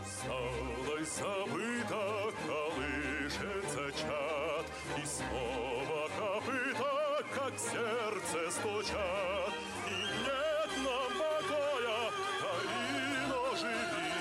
Усталой забыто колышется чат, И снова копыта, как сердце стучат. И нет нам покоя, Карино, живи.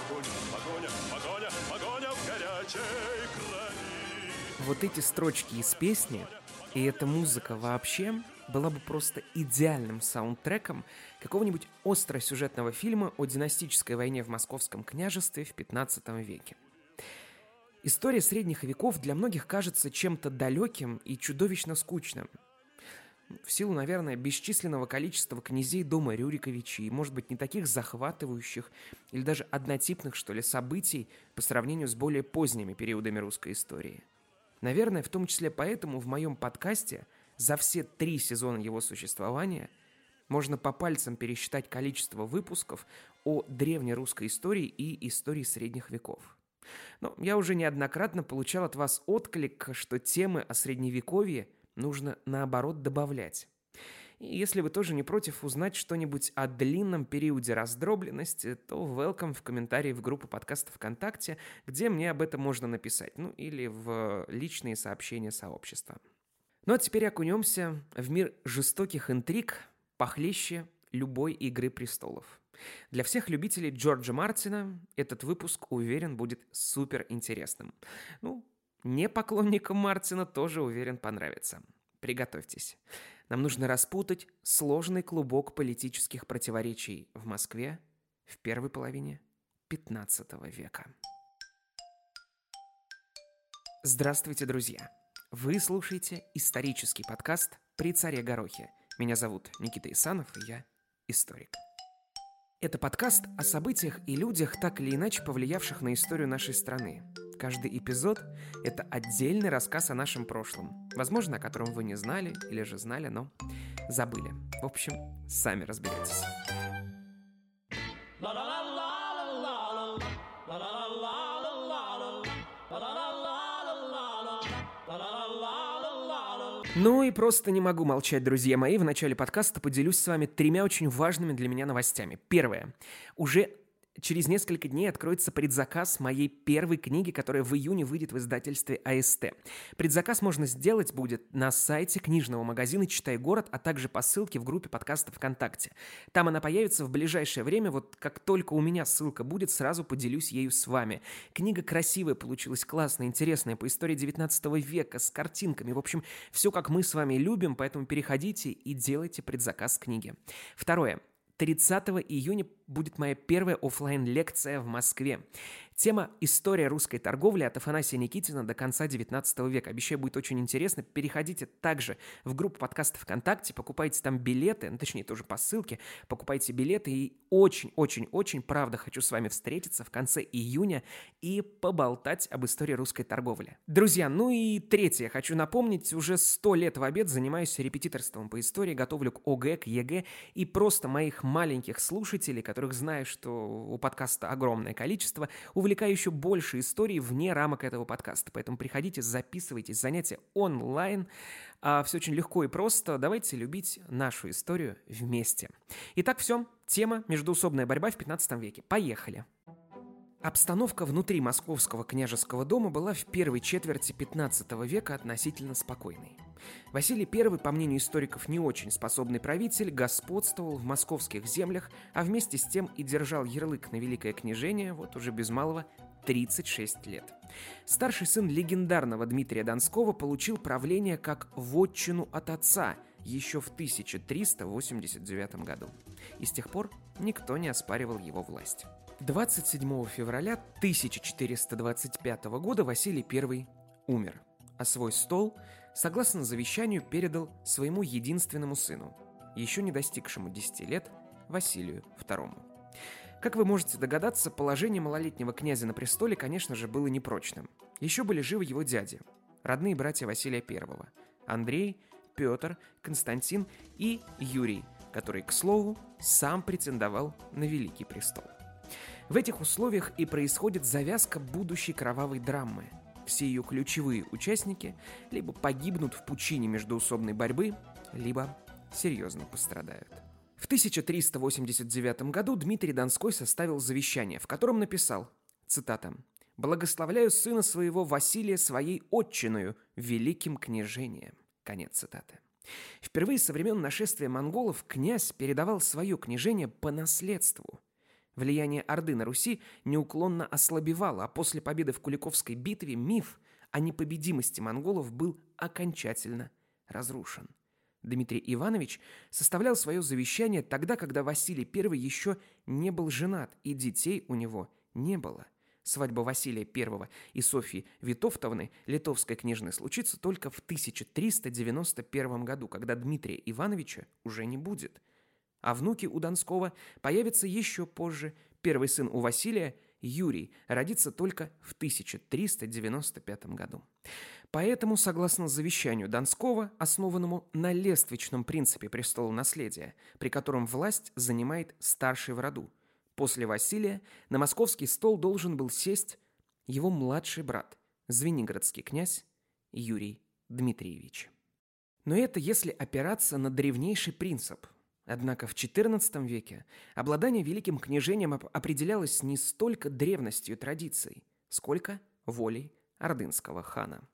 Огонь, погоня, погоня, погоня в горячей крови. Вот эти строчки из песни и эта музыка вообще была бы просто идеальным саундтреком какого-нибудь остросюжетного фильма о династической войне в Московском княжестве в 15 веке. История средних веков для многих кажется чем-то далеким и чудовищно скучным. В силу, наверное, бесчисленного количества князей дома Рюриковичей может быть, не таких захватывающих или даже однотипных, что ли, событий по сравнению с более поздними периодами русской истории – Наверное, в том числе поэтому в моем подкасте за все три сезона его существования можно по пальцам пересчитать количество выпусков о древнерусской истории и истории средних веков. Но я уже неоднократно получал от вас отклик, что темы о средневековье нужно наоборот добавлять. И если вы тоже не против узнать что-нибудь о длинном периоде раздробленности, то welcome в комментарии в группу подкаста ВКонтакте, где мне об этом можно написать, ну или в личные сообщения сообщества. Ну а теперь окунемся в мир жестоких интриг, похлеще любой «Игры престолов». Для всех любителей Джорджа Мартина этот выпуск, уверен, будет супер интересным. Ну, не поклонникам Мартина тоже, уверен, понравится. Приготовьтесь. Нам нужно распутать сложный клубок политических противоречий в Москве в первой половине 15 века. Здравствуйте, друзья! Вы слушаете исторический подкаст «При царе Горохе». Меня зовут Никита Исанов, и я историк. Это подкаст о событиях и людях, так или иначе повлиявших на историю нашей страны – Каждый эпизод — это отдельный рассказ о нашем прошлом, возможно, о котором вы не знали или же знали, но забыли. В общем, сами разберетесь. Ну и просто не могу молчать, друзья мои. В начале подкаста поделюсь с вами тремя очень важными для меня новостями. Первое. Уже Через несколько дней откроется предзаказ моей первой книги, которая в июне выйдет в издательстве АСТ. Предзаказ можно сделать будет на сайте книжного магазина «Читай город», а также по ссылке в группе подкаста ВКонтакте. Там она появится в ближайшее время, вот как только у меня ссылка будет, сразу поделюсь ею с вами. Книга красивая получилась, классная, интересная, по истории 19 века, с картинками. В общем, все как мы с вами любим, поэтому переходите и делайте предзаказ книги. Второе. 30 июня будет моя первая офлайн лекция в Москве. Тема «История русской торговли» от Афанасия Никитина до конца 19 века. Обещаю, будет очень интересно. Переходите также в группу подкаста ВКонтакте, покупайте там билеты, ну, точнее, тоже по ссылке, покупайте билеты. И очень-очень-очень, правда, хочу с вами встретиться в конце июня и поболтать об истории русской торговли. Друзья, ну и третье. Хочу напомнить, уже сто лет в обед занимаюсь репетиторством по истории, готовлю к ОГЭ, к ЕГЭ, и просто моих маленьких слушателей, которых знаю, что у подкаста огромное количество, увлекаю увлекаю еще больше историй вне рамок этого подкаста. Поэтому приходите, записывайтесь, занятия онлайн. А, все очень легко и просто. Давайте любить нашу историю вместе. Итак, все. Тема «Междуусобная борьба в 15 веке». Поехали. Обстановка внутри московского княжеского дома была в первой четверти 15 века относительно спокойной. Василий I, по мнению историков, не очень способный правитель, господствовал в московских землях, а вместе с тем и держал ярлык на Великое княжение вот уже без малого 36 лет. Старший сын легендарного Дмитрия Донского получил правление как вотчину от отца еще в 1389 году. И с тех пор никто не оспаривал его власть. 27 февраля 1425 года Василий I умер, а свой стол – согласно завещанию, передал своему единственному сыну, еще не достигшему 10 лет, Василию II. Как вы можете догадаться, положение малолетнего князя на престоле, конечно же, было непрочным. Еще были живы его дяди, родные братья Василия I – Андрей, Петр, Константин и Юрий, который, к слову, сам претендовал на Великий престол. В этих условиях и происходит завязка будущей кровавой драмы – все ее ключевые участники либо погибнут в пучине междуусобной борьбы, либо серьезно пострадают. В 1389 году Дмитрий Донской составил завещание, в котором написал, цитата, «Благословляю сына своего Василия своей отчиною, великим княжением». Конец цитаты. Впервые со времен нашествия монголов князь передавал свое княжение по наследству. Влияние Орды на Руси неуклонно ослабевало, а после победы в Куликовской битве миф о непобедимости монголов был окончательно разрушен. Дмитрий Иванович составлял свое завещание тогда, когда Василий I еще не был женат, и детей у него не было. Свадьба Василия I и Софьи Витовтовны, литовской княжны, случится только в 1391 году, когда Дмитрия Ивановича уже не будет. А внуки у Донского появятся еще позже. Первый сын у Василия, Юрий, родится только в 1395 году. Поэтому, согласно завещанию Донского, основанному на лествичном принципе престола наследия, при котором власть занимает старший в роду, после Василия на московский стол должен был сесть его младший брат, звенигородский князь Юрий Дмитриевич. Но это если опираться на древнейший принцип. Однако в XIV веке обладание великим княжением определялось не столько древностью традиций, сколько волей ордынского хана.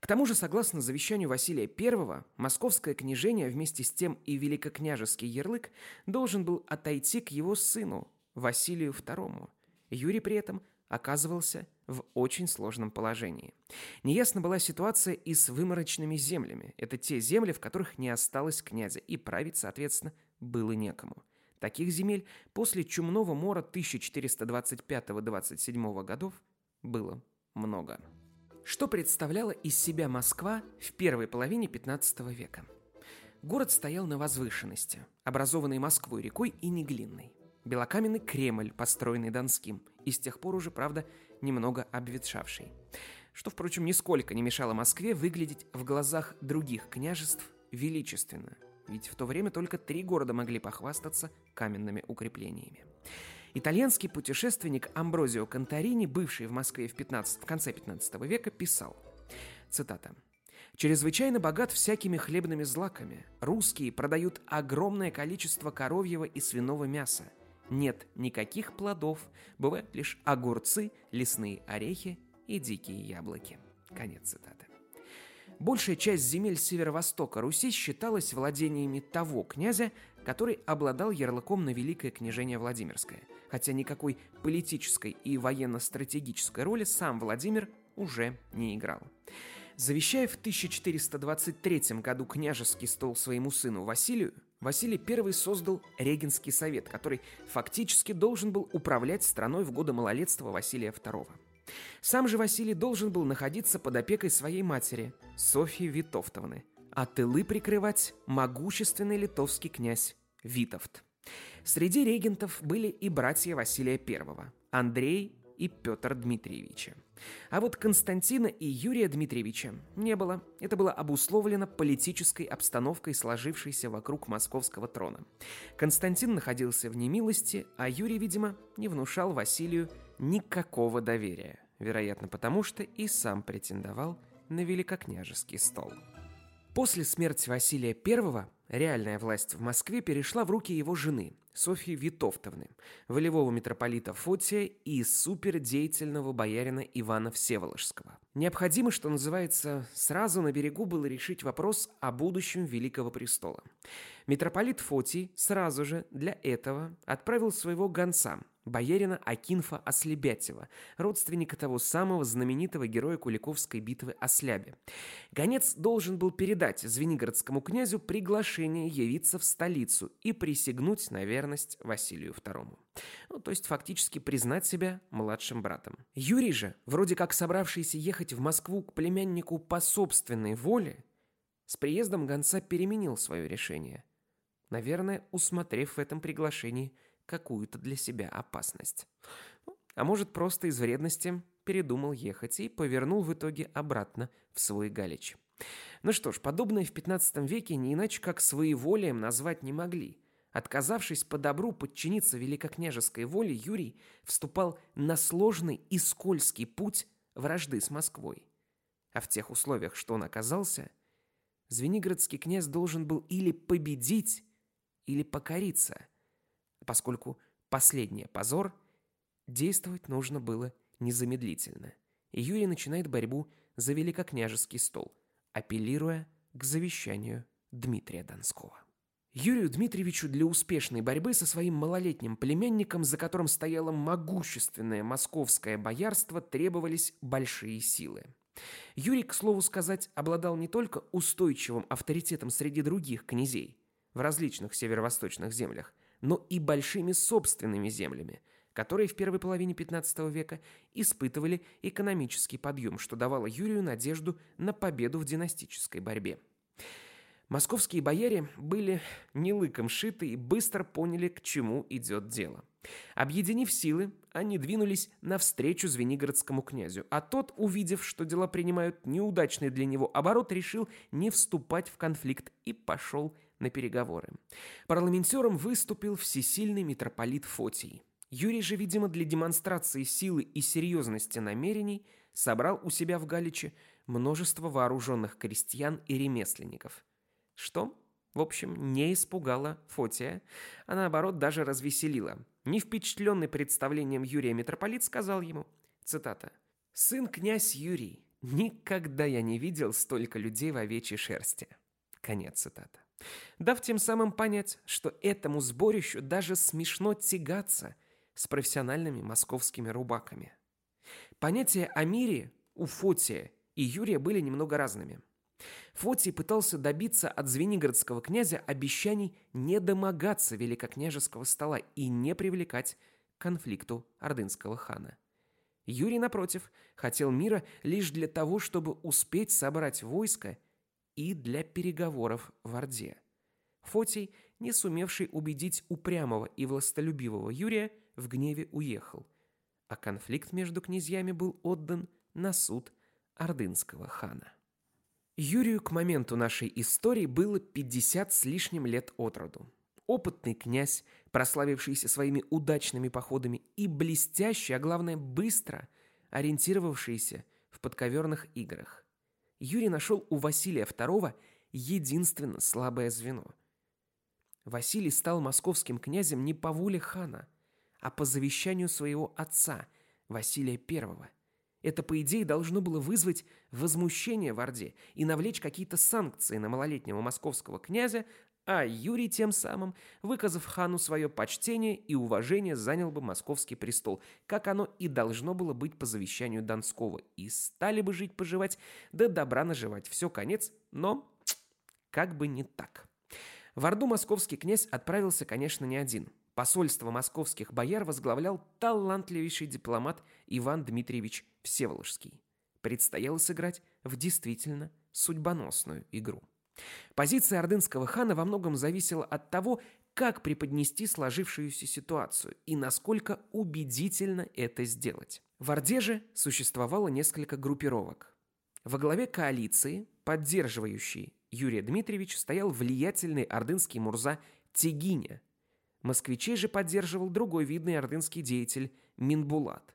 К тому же, согласно завещанию Василия I, московское княжение вместе с тем и великокняжеский ярлык должен был отойти к его сыну, Василию II. Юрий при этом оказывался в очень сложном положении. Неясна была ситуация и с выморочными землями. Это те земли, в которых не осталось князя, и править, соответственно, было некому. Таких земель после Чумного мора 1425-27 годов было много. Что представляла из себя Москва в первой половине 15 века? Город стоял на возвышенности, образованной Москвой рекой и Неглинной. Белокаменный Кремль, построенный Донским, и с тех пор уже, правда, немного обветшавший. Что, впрочем, нисколько не мешало Москве выглядеть в глазах других княжеств величественно, ведь в то время только три города могли похвастаться каменными укреплениями. Итальянский путешественник Амброзио Конторини, бывший в Москве в, 15, в конце 15 века, писал, цитата, «Чрезвычайно богат всякими хлебными злаками. Русские продают огромное количество коровьего и свиного мяса. Нет никаких плодов, бывают лишь огурцы, лесные орехи и дикие яблоки». Конец цитаты. Большая часть земель северо-востока Руси считалась владениями того князя, который обладал ярлыком на Великое княжение Владимирское, хотя никакой политической и военно-стратегической роли сам Владимир уже не играл. Завещая в 1423 году княжеский стол своему сыну Василию, Василий I создал Регенский совет, который фактически должен был управлять страной в годы малолетства Василия II. Сам же Василий должен был находиться под опекой своей матери, Софьи Витовтовны, а тылы прикрывать могущественный литовский князь Витовт. Среди регентов были и братья Василия I, Андрей и Петр Дмитриевича. А вот Константина и Юрия Дмитриевича не было. Это было обусловлено политической обстановкой, сложившейся вокруг московского трона. Константин находился в немилости, а Юрий, видимо, не внушал Василию никакого доверия. Вероятно, потому что и сам претендовал на великокняжеский стол. После смерти Василия I реальная власть в Москве перешла в руки его жены, Софьи Витовтовны, волевого митрополита Фотия и супердеятельного боярина Ивана Всеволожского. Необходимо, что называется, сразу на берегу было решить вопрос о будущем Великого Престола. Митрополит Фотий сразу же для этого отправил своего гонца, боярина Акинфа Ослебятева, родственника того самого знаменитого героя Куликовской битвы Ослябе. Гонец должен был передать Звенигородскому князю приглашение явиться в столицу и присягнуть на верность Василию II. Ну, то есть фактически признать себя младшим братом. Юрий же, вроде как собравшийся ехать в Москву к племяннику по собственной воле, с приездом гонца переменил свое решение. Наверное, усмотрев в этом приглашении – какую-то для себя опасность. Ну, а может, просто из вредности передумал ехать и повернул в итоге обратно в свой Галич. Ну что ж, подобное в 15 веке не иначе как своеволием назвать не могли. Отказавшись по добру подчиниться великокняжеской воле, Юрий вступал на сложный и скользкий путь вражды с Москвой. А в тех условиях, что он оказался, Звенигородский князь должен был или победить, или покориться, поскольку последний позор, действовать нужно было незамедлительно. И Юрий начинает борьбу за великокняжеский стол, апеллируя к завещанию Дмитрия Донского. Юрию Дмитриевичу для успешной борьбы со своим малолетним племянником, за которым стояло могущественное московское боярство, требовались большие силы. Юрий, к слову сказать, обладал не только устойчивым авторитетом среди других князей в различных северо-восточных землях, но и большими собственными землями, которые в первой половине XV века испытывали экономический подъем, что давало Юрию надежду на победу в династической борьбе. Московские бояре были не лыком шиты и быстро поняли, к чему идет дело. Объединив силы, они двинулись навстречу Звенигородскому князю, а тот, увидев, что дела принимают неудачный для него оборот, решил не вступать в конфликт и пошел на переговоры. Парламентером выступил всесильный митрополит Фотий. Юрий же, видимо, для демонстрации силы и серьезности намерений собрал у себя в Галиче множество вооруженных крестьян и ремесленников – что, в общем, не испугало Фотия, а наоборот даже развеселило. Не впечатленный представлением Юрия митрополит сказал ему, цитата, «Сын князь Юрий, никогда я не видел столько людей в овечьей шерсти». Конец цитаты. Дав тем самым понять, что этому сборищу даже смешно тягаться с профессиональными московскими рубаками. Понятия о мире у Фотия и Юрия были немного разными – Фотий пытался добиться от Звенигородского князя обещаний не домогаться великокняжеского стола и не привлекать к конфликту ордынского хана. Юрий, напротив, хотел мира лишь для того, чтобы успеть собрать войско и для переговоров в Орде. Фотий, не сумевший убедить упрямого и властолюбивого Юрия, в гневе уехал, а конфликт между князьями был отдан на суд ордынского хана. Юрию к моменту нашей истории было 50 с лишним лет от роду. Опытный князь, прославившийся своими удачными походами и блестящий, а главное быстро ориентировавшийся в подковерных играх. Юрий нашел у Василия II единственно слабое звено. Василий стал московским князем не по воле хана, а по завещанию своего отца, Василия I – это, по идее, должно было вызвать возмущение в Орде и навлечь какие-то санкции на малолетнего московского князя, а Юрий тем самым, выказав хану свое почтение и уважение, занял бы московский престол, как оно и должно было быть по завещанию Донского, и стали бы жить-поживать, да добра наживать. Все, конец, но как бы не так. В Орду московский князь отправился, конечно, не один – Посольство московских бояр возглавлял талантливейший дипломат Иван Дмитриевич Всеволожский. Предстояло сыграть в действительно судьбоносную игру. Позиция ордынского хана во многом зависела от того, как преподнести сложившуюся ситуацию и насколько убедительно это сделать. В Орде же существовало несколько группировок. Во главе коалиции, поддерживающей Юрия Дмитриевича, стоял влиятельный ордынский мурза Тегиня – Москвичей же поддерживал другой видный ордынский деятель Минбулат.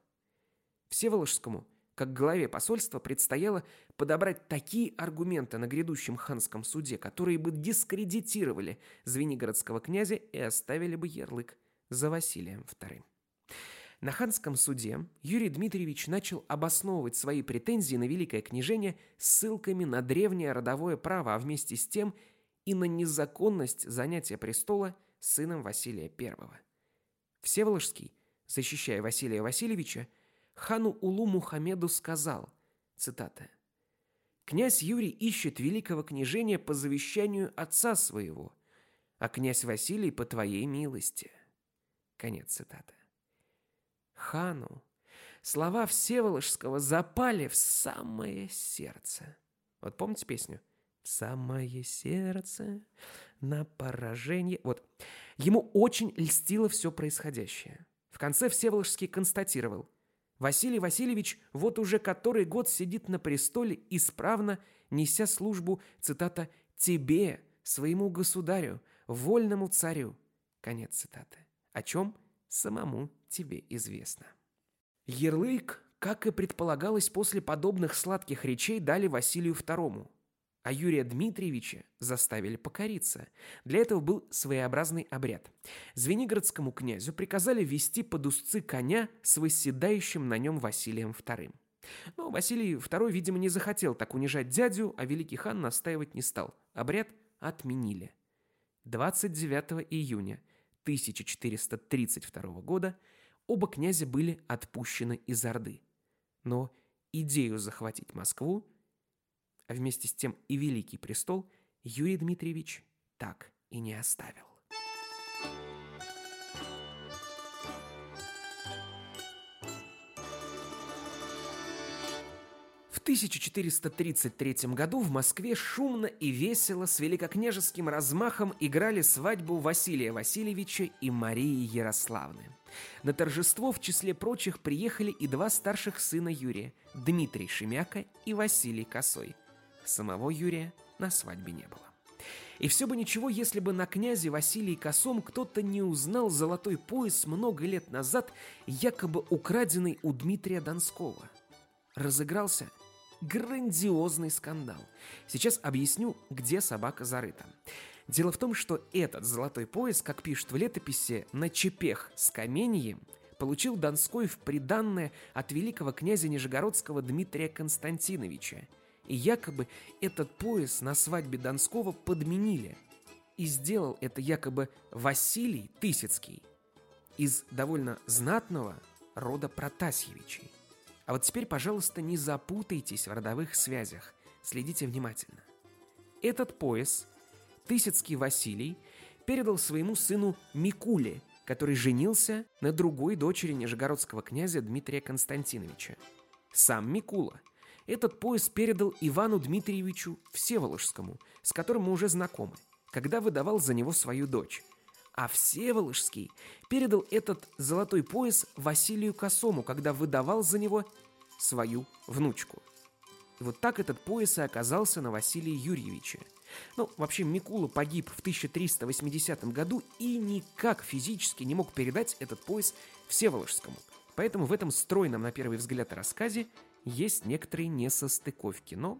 Всеволожскому, как главе посольства, предстояло подобрать такие аргументы на грядущем ханском суде, которые бы дискредитировали Звенигородского князя и оставили бы ярлык за Василием II. На ханском суде Юрий Дмитриевич начал обосновывать свои претензии на Великое княжение ссылками на древнее родовое право, а вместе с тем и на незаконность занятия престола – сыном Василия I. Всеволожский, защищая Василия Васильевича, хану Улу Мухаммеду сказал, цитата, «Князь Юрий ищет великого княжения по завещанию отца своего, а князь Василий по твоей милости». Конец цитаты. Хану слова Всеволожского запали в самое сердце. Вот помните песню? «В самое сердце на поражение. Вот. Ему очень льстило все происходящее. В конце Всеволожский констатировал. Василий Васильевич вот уже который год сидит на престоле, исправно неся службу, цитата, «тебе, своему государю, вольному царю». Конец цитаты. О чем самому тебе известно. Ярлык, как и предполагалось после подобных сладких речей, дали Василию II. А Юрия Дмитриевича заставили покориться. Для этого был своеобразный обряд. Звенигородскому князю приказали вести под узцы коня с восседающим на нем Василием II. Но Василий II, видимо, не захотел так унижать дядю, а великий хан настаивать не стал. Обряд отменили. 29 июня 1432 года оба князя были отпущены из Орды. Но идею захватить Москву, а вместе с тем и Великий престол, Юрий Дмитриевич так и не оставил. В 1433 году в Москве шумно и весело с великокняжеским размахом играли свадьбу Василия Васильевича и Марии Ярославны. На торжество в числе прочих приехали и два старших сына Юрия – Дмитрий Шемяка и Василий Косой. Самого Юрия на свадьбе не было. И все бы ничего, если бы на князе Василии Косом кто-то не узнал золотой пояс много лет назад, якобы украденный у Дмитрия Донского. Разыгрался грандиозный скандал. Сейчас объясню, где собака зарыта. Дело в том, что этот золотой пояс, как пишут в летописи, на чепех с каменьем получил Донской в приданное от великого князя Нижегородского Дмитрия Константиновича. И якобы этот пояс на свадьбе Донского подменили. И сделал это якобы Василий Тысяцкий из довольно знатного рода Протасьевичей. А вот теперь, пожалуйста, не запутайтесь в родовых связях. Следите внимательно. Этот пояс Тысяцкий Василий передал своему сыну Микуле, который женился на другой дочери нижегородского князя Дмитрия Константиновича. Сам Микула этот пояс передал Ивану Дмитриевичу Всеволожскому, с которым мы уже знакомы, когда выдавал за него свою дочь. А Всеволожский передал этот золотой пояс Василию Косому, когда выдавал за него свою внучку. И вот так этот пояс и оказался на Василии Юрьевиче. Ну, вообще, Микула погиб в 1380 году и никак физически не мог передать этот пояс Всеволожскому. Поэтому в этом стройном, на первый взгляд, рассказе есть некоторые несостыковки. Но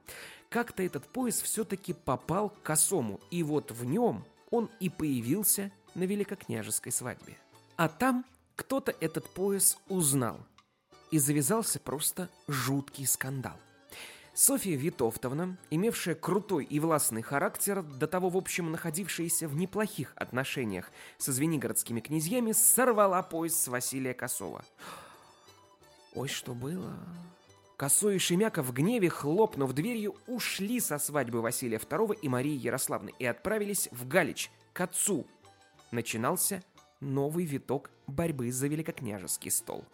как-то этот пояс все-таки попал к косому, и вот в нем он и появился на великокняжеской свадьбе. А там кто-то этот пояс узнал, и завязался просто жуткий скандал. Софья Витовтовна, имевшая крутой и властный характер, до того, в общем, находившаяся в неплохих отношениях со звенигородскими князьями, сорвала пояс с Василия Косова. Ой, что было? Косой и Шемяка в гневе, хлопнув дверью, ушли со свадьбы Василия II и Марии Ярославны и отправились в Галич, к отцу, начинался новый виток борьбы за великокняжеский стол.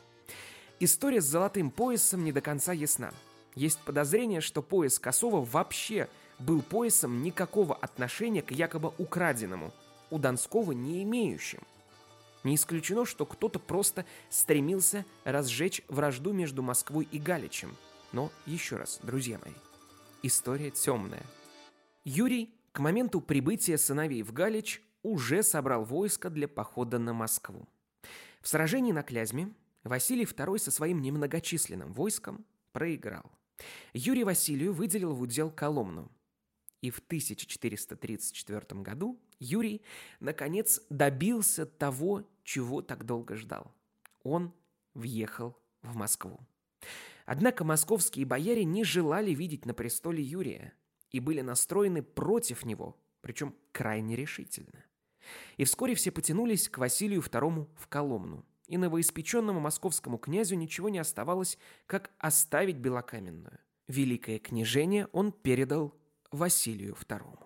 История с золотым поясом не до конца ясна. Есть подозрение, что пояс Косова вообще был поясом никакого отношения к якобы украденному, у Донского не имеющим. Не исключено, что кто-то просто стремился разжечь вражду между Москвой и Галичем. Но еще раз, друзья мои, история темная. Юрий к моменту прибытия сыновей в Галич уже собрал войско для похода на Москву. В сражении на Клязьме Василий II со своим немногочисленным войском проиграл. Юрий Василию выделил в удел Коломну. И в 1434 году Юрий, наконец, добился того, чего так долго ждал. Он въехал в Москву. Однако московские бояре не желали видеть на престоле Юрия и были настроены против него, причем крайне решительно. И вскоре все потянулись к Василию II в Коломну. И новоиспеченному московскому князю ничего не оставалось, как оставить Белокаменную. Великое княжение он передал Василию II.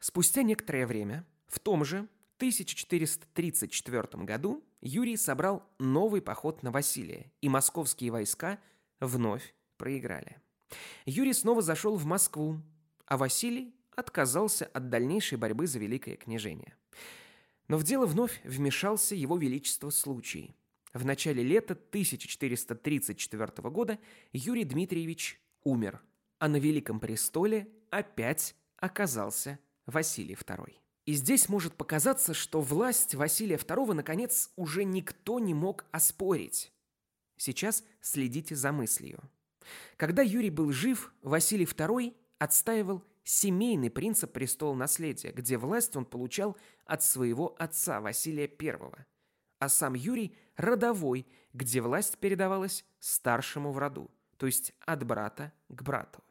Спустя некоторое время, в том же 1434 году, Юрий собрал новый поход на Василия, и московские войска вновь проиграли. Юрий снова зашел в Москву, а Василий отказался от дальнейшей борьбы за Великое княжение. Но в дело вновь вмешался его величество случай. В начале лета 1434 года Юрий Дмитриевич умер, а на Великом престоле опять оказался Василий II. И здесь может показаться, что власть Василия II наконец уже никто не мог оспорить. Сейчас следите за мыслью. Когда Юрий был жив, Василий II отстаивал семейный принцип престола наследия, где власть он получал от своего отца Василия I, а сам Юрий – родовой, где власть передавалась старшему в роду, то есть от брата к брату.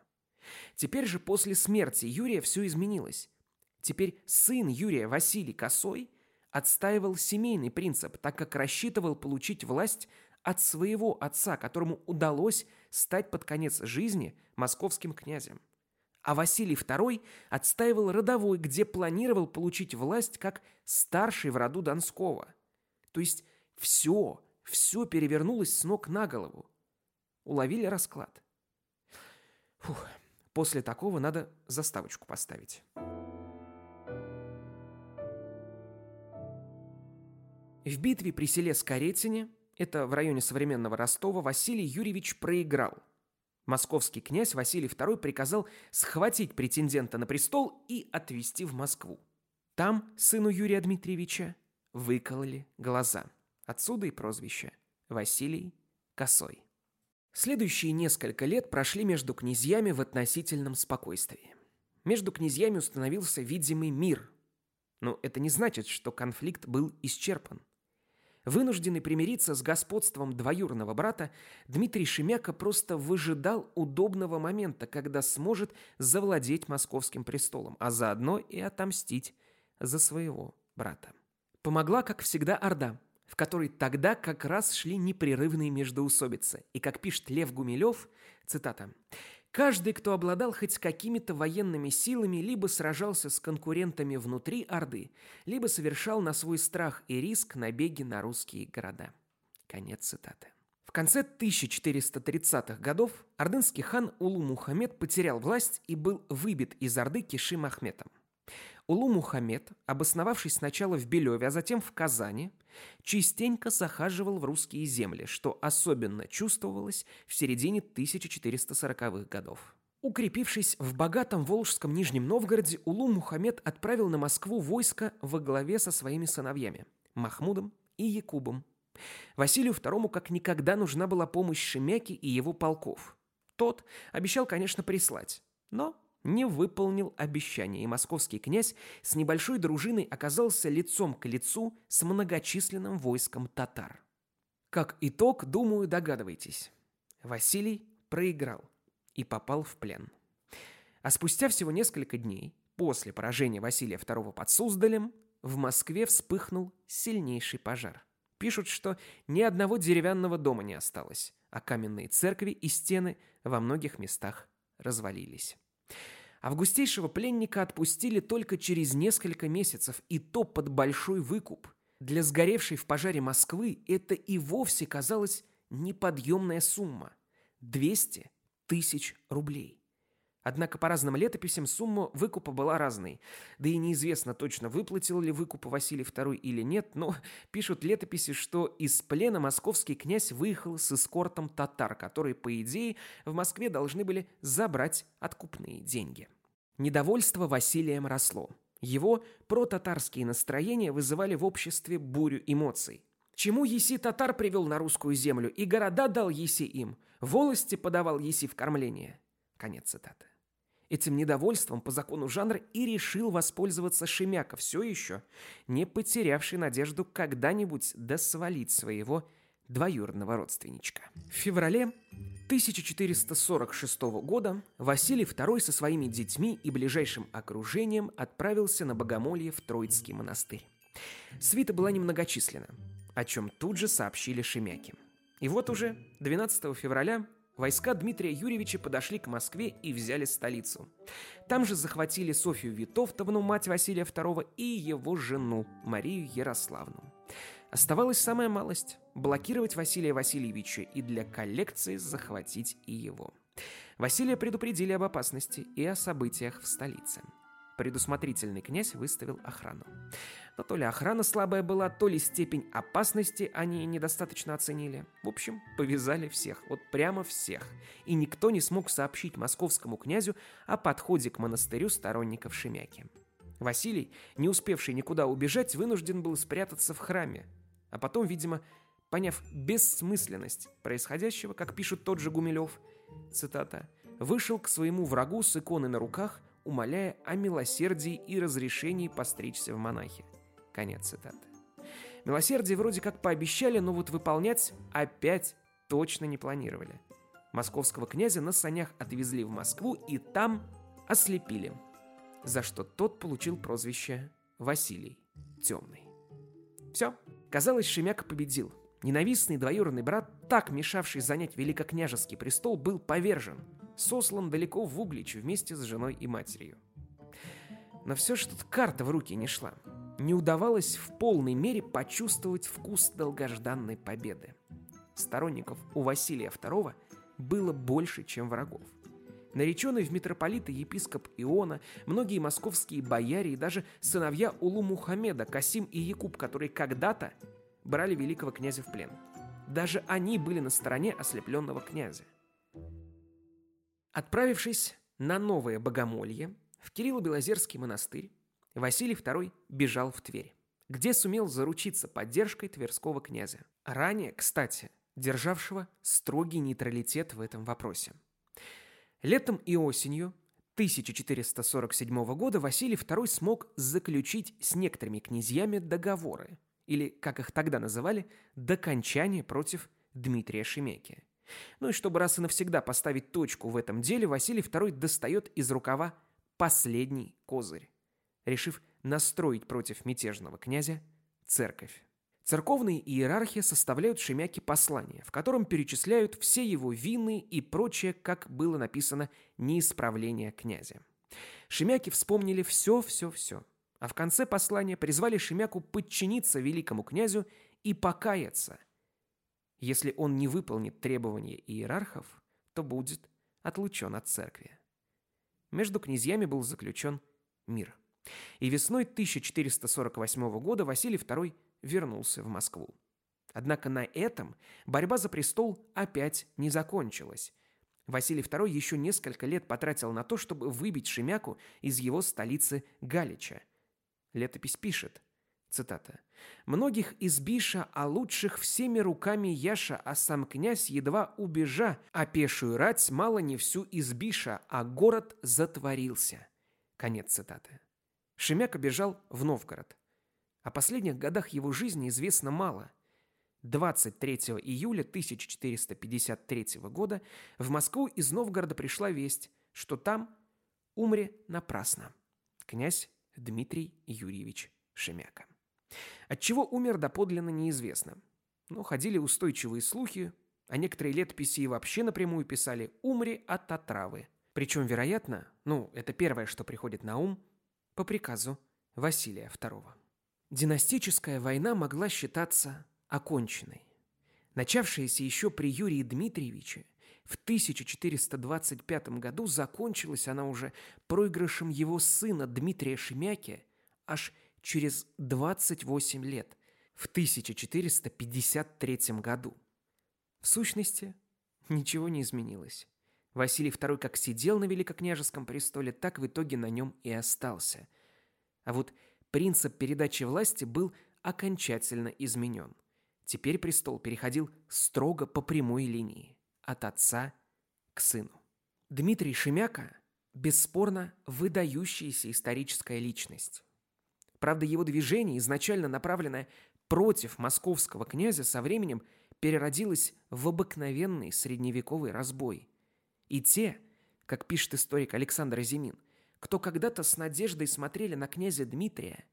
Теперь же после смерти Юрия все изменилось. Теперь сын Юрия Василий Косой отстаивал семейный принцип, так как рассчитывал получить власть от своего отца, которому удалось стать под конец жизни московским князем. А Василий II отстаивал родовой, где планировал получить власть как старший в роду Донского. То есть все, все перевернулось с ног на голову. Уловили расклад. Фух, после такого надо заставочку поставить. В битве при селе Скоретине, это в районе современного Ростова, Василий Юрьевич проиграл. Московский князь Василий II приказал схватить претендента на престол и отвезти в Москву. Там сыну Юрия Дмитриевича выкололи глаза. Отсюда и прозвище Василий Косой. Следующие несколько лет прошли между князьями в относительном спокойствии. Между князьями установился видимый мир. Но это не значит, что конфликт был исчерпан. Вынужденный примириться с господством двоюрного брата, Дмитрий Шемяка просто выжидал удобного момента, когда сможет завладеть московским престолом, а заодно и отомстить за своего брата. Помогла, как всегда, Орда, в которой тогда как раз шли непрерывные междоусобицы. И, как пишет Лев Гумилев, цитата, Каждый, кто обладал хоть какими-то военными силами, либо сражался с конкурентами внутри Орды, либо совершал на свой страх и риск набеги на русские города. Конец цитаты. В конце 1430-х годов ордынский хан Улу Мухаммед потерял власть и был выбит из Орды Киши Махметом. Улу Мухаммед, обосновавшись сначала в Белеве, а затем в Казани, частенько захаживал в русские земли, что особенно чувствовалось в середине 1440-х годов. Укрепившись в богатом Волжском Нижнем Новгороде, Улу Мухаммед отправил на Москву войско во главе со своими сыновьями – Махмудом и Якубом. Василию II как никогда нужна была помощь Шемяки и его полков. Тот обещал, конечно, прислать, но не выполнил обещание, и московский князь с небольшой дружиной оказался лицом к лицу с многочисленным войском татар. Как итог, думаю, догадываетесь. Василий проиграл и попал в плен. А спустя всего несколько дней, после поражения Василия II под Суздалем, в Москве вспыхнул сильнейший пожар. Пишут, что ни одного деревянного дома не осталось, а каменные церкви и стены во многих местах развалились. Августейшего пленника отпустили только через несколько месяцев, и то под большой выкуп. Для сгоревшей в пожаре Москвы это и вовсе казалось неподъемная сумма – 200 тысяч рублей. Однако по разным летописям сумма выкупа была разной. Да и неизвестно точно, выплатил ли выкуп Василий II или нет, но пишут летописи, что из плена московский князь выехал с эскортом татар, которые, по идее, в Москве должны были забрать откупные деньги. Недовольство Василием росло. Его протатарские настроения вызывали в обществе бурю эмоций. Чему Еси татар привел на русскую землю, и города дал Еси им, волости подавал Еси в кормление. Конец цитаты. Этим недовольством по закону жанра и решил воспользоваться Шемяка, все еще не потерявший надежду когда-нибудь досвалить своего двоюродного родственничка. В феврале 1446 года Василий II со своими детьми и ближайшим окружением отправился на богомолье в Троицкий монастырь. Свита была немногочисленна, о чем тут же сообщили шемяки. И вот уже 12 февраля войска Дмитрия Юрьевича подошли к Москве и взяли столицу. Там же захватили Софью Витовтовну, мать Василия II, и его жену Марию Ярославну. Оставалась самая малость – блокировать Василия Васильевича и для коллекции захватить и его. Василия предупредили об опасности и о событиях в столице. Предусмотрительный князь выставил охрану. Но то ли охрана слабая была, то ли степень опасности они недостаточно оценили. В общем, повязали всех, вот прямо всех. И никто не смог сообщить московскому князю о подходе к монастырю сторонников Шемяки. Василий, не успевший никуда убежать, вынужден был спрятаться в храме. А потом, видимо, поняв бессмысленность происходящего, как пишет тот же Гумилев, цитата, «вышел к своему врагу с иконой на руках, умоляя о милосердии и разрешении постричься в монахи. Конец цитаты. Милосердие вроде как пообещали, но вот выполнять опять точно не планировали. Московского князя на санях отвезли в Москву и там ослепили, за что тот получил прозвище Василий Темный. Все, казалось, Шемяка победил. Ненавистный двоюродный брат, так мешавший занять великокняжеский престол, был повержен, сослан далеко в Углич вместе с женой и матерью. Но все же тут карта в руки не шла. Не удавалось в полной мере почувствовать вкус долгожданной победы. Сторонников у Василия II было больше, чем врагов. Нареченный в митрополита епископ Иона, многие московские бояре и даже сыновья Улу Мухаммеда, Касим и Якуб, которые когда-то брали великого князя в плен. Даже они были на стороне ослепленного князя. Отправившись на Новое Богомолье, в Кирилло-Белозерский монастырь, Василий II бежал в Тверь, где сумел заручиться поддержкой Тверского князя. Ранее, кстати, державшего строгий нейтралитет в этом вопросе. Летом и осенью 1447 года Василий II смог заключить с некоторыми князьями договоры, или, как их тогда называли, докончание против Дмитрия Шемяки. Ну и чтобы раз и навсегда поставить точку в этом деле, Василий II достает из рукава последний козырь, решив настроить против мятежного князя церковь. Церковные иерархи составляют Шемяке послание, в котором перечисляют все его вины и прочее, как было написано, неисправление князя. Шемяки вспомнили все-все-все, а в конце послания призвали Шемяку подчиниться великому князю и покаяться. Если он не выполнит требования иерархов, то будет отлучен от церкви. Между князьями был заключен мир. И весной 1448 года Василий II вернулся в Москву. Однако на этом борьба за престол опять не закончилась. Василий II еще несколько лет потратил на то, чтобы выбить Шемяку из его столицы Галича. Летопись пишет, цитата, «Многих из Биша, а лучших всеми руками Яша, а сам князь едва убежа, а пешую рать мало не всю из Биша, а город затворился». Конец цитаты. Шемяка бежал в Новгород. О последних годах его жизни известно мало. 23 июля 1453 года в Москву из Новгорода пришла весть, что там умре напрасно князь Дмитрий Юрьевич Шемяка. От чего умер доподлинно неизвестно. Но ходили устойчивые слухи, а некоторые летописи и вообще напрямую писали «умри от отравы». Причем, вероятно, ну, это первое, что приходит на ум, по приказу Василия II. Династическая война могла считаться оконченной. Начавшаяся еще при Юрии Дмитриевиче, в 1425 году закончилась она уже проигрышем его сына Дмитрия Шемяки аж через 28 лет, в 1453 году. В сущности, ничего не изменилось. Василий II как сидел на великокняжеском престоле, так в итоге на нем и остался. А вот принцип передачи власти был окончательно изменен. Теперь престол переходил строго по прямой линии, от отца к сыну. Дмитрий Шемяка – бесспорно выдающаяся историческая личность. Правда, его движение, изначально направленное против московского князя, со временем переродилось в обыкновенный средневековый разбой. И те, как пишет историк Александр Зимин, кто когда-то с надеждой смотрели на князя Дмитрия,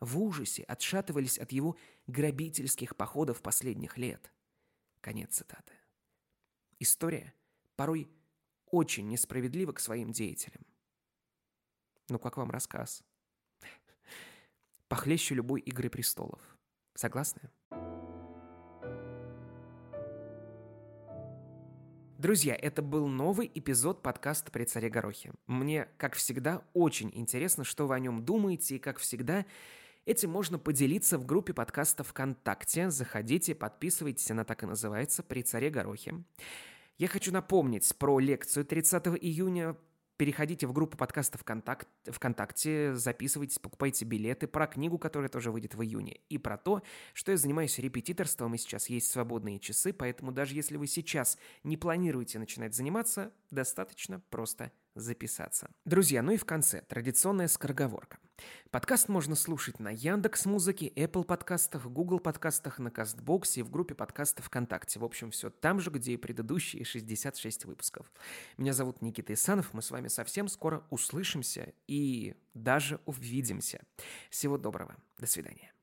в ужасе отшатывались от его грабительских походов последних лет. Конец цитаты. История порой очень несправедлива к своим деятелям. Ну, как вам рассказ? Похлеще любой «Игры престолов». Согласны? Друзья, это был новый эпизод подкаста «При царе Горохе». Мне, как всегда, очень интересно, что вы о нем думаете, и, как всегда, этим можно поделиться в группе подкаста ВКонтакте. Заходите, подписывайтесь, она так и называется «При царе Горохе». Я хочу напомнить про лекцию 30 июня Переходите в группу подкаста ВКонтакт, ВКонтакте, записывайтесь, покупайте билеты, про книгу, которая тоже выйдет в июне, и про то, что я занимаюсь репетиторством, и сейчас есть свободные часы, поэтому даже если вы сейчас не планируете начинать заниматься, достаточно просто записаться. Друзья, ну и в конце традиционная скороговорка. Подкаст можно слушать на Яндекс Музыке, Apple подкастах, Google подкастах, на Кастбоксе и в группе подкастов ВКонтакте. В общем, все там же, где и предыдущие 66 выпусков. Меня зовут Никита Исанов, мы с вами совсем скоро услышимся и даже увидимся. Всего доброго, до свидания.